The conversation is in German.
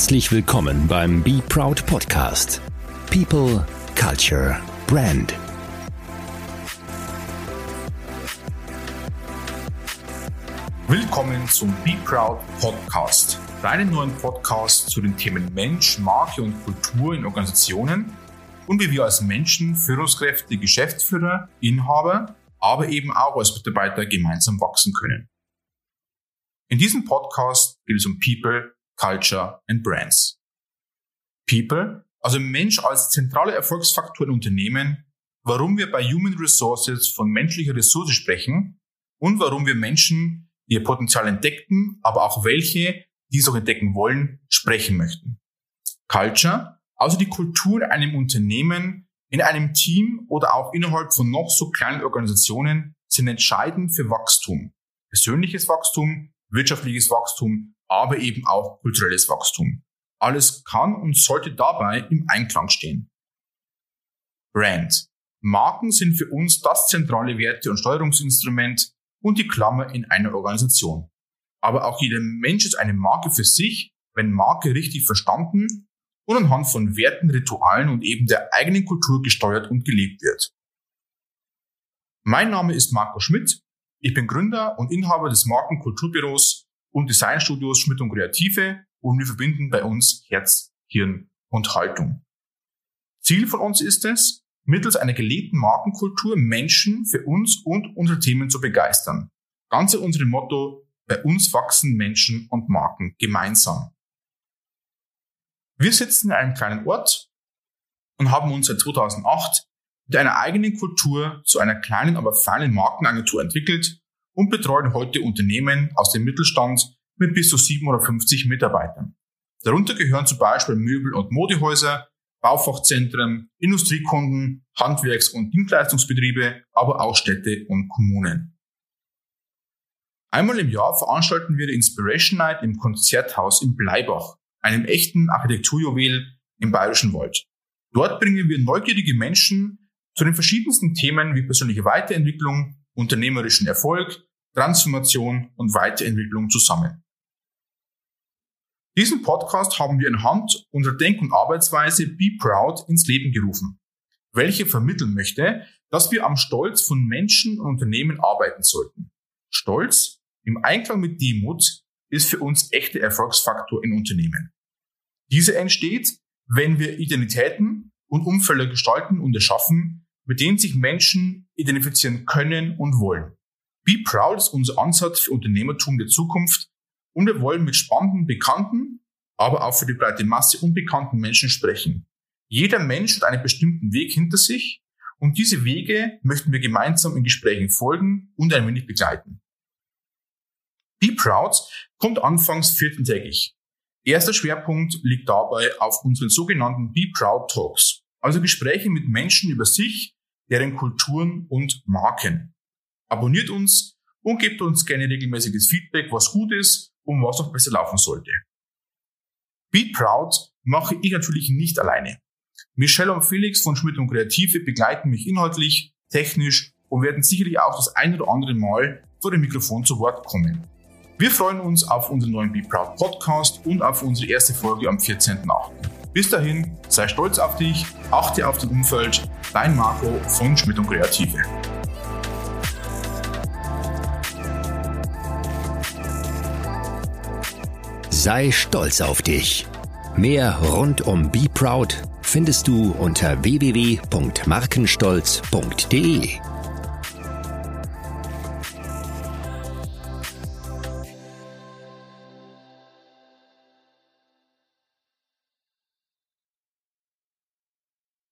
Herzlich willkommen beim Be Proud Podcast. People, Culture, Brand. Willkommen zum Be Proud Podcast, deinem neuen Podcast zu den Themen Mensch, Marke und Kultur in Organisationen und wie wir als Menschen, Führungskräfte, Geschäftsführer, Inhaber, aber eben auch als Mitarbeiter gemeinsam wachsen können. In diesem Podcast geht es um People, Culture and Brands. People, also Mensch als zentraler Erfolgsfaktor in Unternehmen, warum wir bei Human Resources von menschlicher Ressource sprechen und warum wir Menschen, die ihr Potenzial entdeckten, aber auch welche, die es auch entdecken wollen, sprechen möchten. Culture, also die Kultur in einem Unternehmen, in einem Team oder auch innerhalb von noch so kleinen Organisationen sind entscheidend für Wachstum. Persönliches Wachstum, wirtschaftliches Wachstum, aber eben auch kulturelles Wachstum. Alles kann und sollte dabei im Einklang stehen. Brand. Marken sind für uns das zentrale Werte- und Steuerungsinstrument und die Klammer in einer Organisation. Aber auch jeder Mensch ist eine Marke für sich, wenn Marke richtig verstanden und anhand von Werten, Ritualen und eben der eigenen Kultur gesteuert und gelebt wird. Mein Name ist Marco Schmidt. Ich bin Gründer und Inhaber des Markenkulturbüros und Designstudios Schmidt und Kreative und wir verbinden bei uns Herz, Hirn und Haltung. Ziel von uns ist es, mittels einer gelebten Markenkultur Menschen für uns und unsere Themen zu begeistern. Ganz unser Motto, bei uns wachsen Menschen und Marken gemeinsam. Wir sitzen in einem kleinen Ort und haben uns seit 2008 mit einer eigenen Kultur zu einer kleinen, aber feinen Markenagentur entwickelt und betreuen heute Unternehmen aus dem Mittelstand mit bis zu 750 Mitarbeitern. Darunter gehören zum Beispiel Möbel- und Modehäuser, Baufachzentren, Industriekunden, Handwerks- und Dienstleistungsbetriebe, aber auch Städte und Kommunen. Einmal im Jahr veranstalten wir die Inspiration Night im Konzerthaus in Bleibach, einem echten Architekturjuwel im Bayerischen Wald. Dort bringen wir neugierige Menschen zu den verschiedensten Themen wie persönliche Weiterentwicklung, unternehmerischen Erfolg, Transformation und Weiterentwicklung zusammen. Diesen Podcast haben wir anhand unserer Denk- und Arbeitsweise Be Proud ins Leben gerufen, welche vermitteln möchte, dass wir am Stolz von Menschen und Unternehmen arbeiten sollten. Stolz im Einklang mit Demut ist für uns echter Erfolgsfaktor in Unternehmen. Diese entsteht, wenn wir Identitäten und Umfelder gestalten und erschaffen, mit denen sich Menschen identifizieren können und wollen. Be Proud ist unser Ansatz für Unternehmertum der Zukunft und wir wollen mit spannenden, bekannten, aber auch für die breite Masse unbekannten Menschen sprechen. Jeder Mensch hat einen bestimmten Weg hinter sich und diese Wege möchten wir gemeinsam in Gesprächen folgen und ein wenig begleiten. Be Proud kommt anfangs viertentägig. Erster Schwerpunkt liegt dabei auf unseren sogenannten Be Proud Talks, also Gespräche mit Menschen über sich, deren Kulturen und Marken. Abonniert uns und gebt uns gerne regelmäßiges Feedback, was gut ist und was noch besser laufen sollte. Be Proud mache ich natürlich nicht alleine. Michelle und Felix von Schmidt und Kreative begleiten mich inhaltlich, technisch und werden sicherlich auch das ein oder andere Mal vor dem Mikrofon zu Wort kommen. Wir freuen uns auf unseren neuen Be Proud Podcast und auf unsere erste Folge am 14.8. Bis dahin, sei stolz auf dich, achte auf dein Umfeld. Dein Marco von Schmidt und Kreative. Sei stolz auf dich. Mehr rund um Be Proud findest du unter www.markenstolz.de.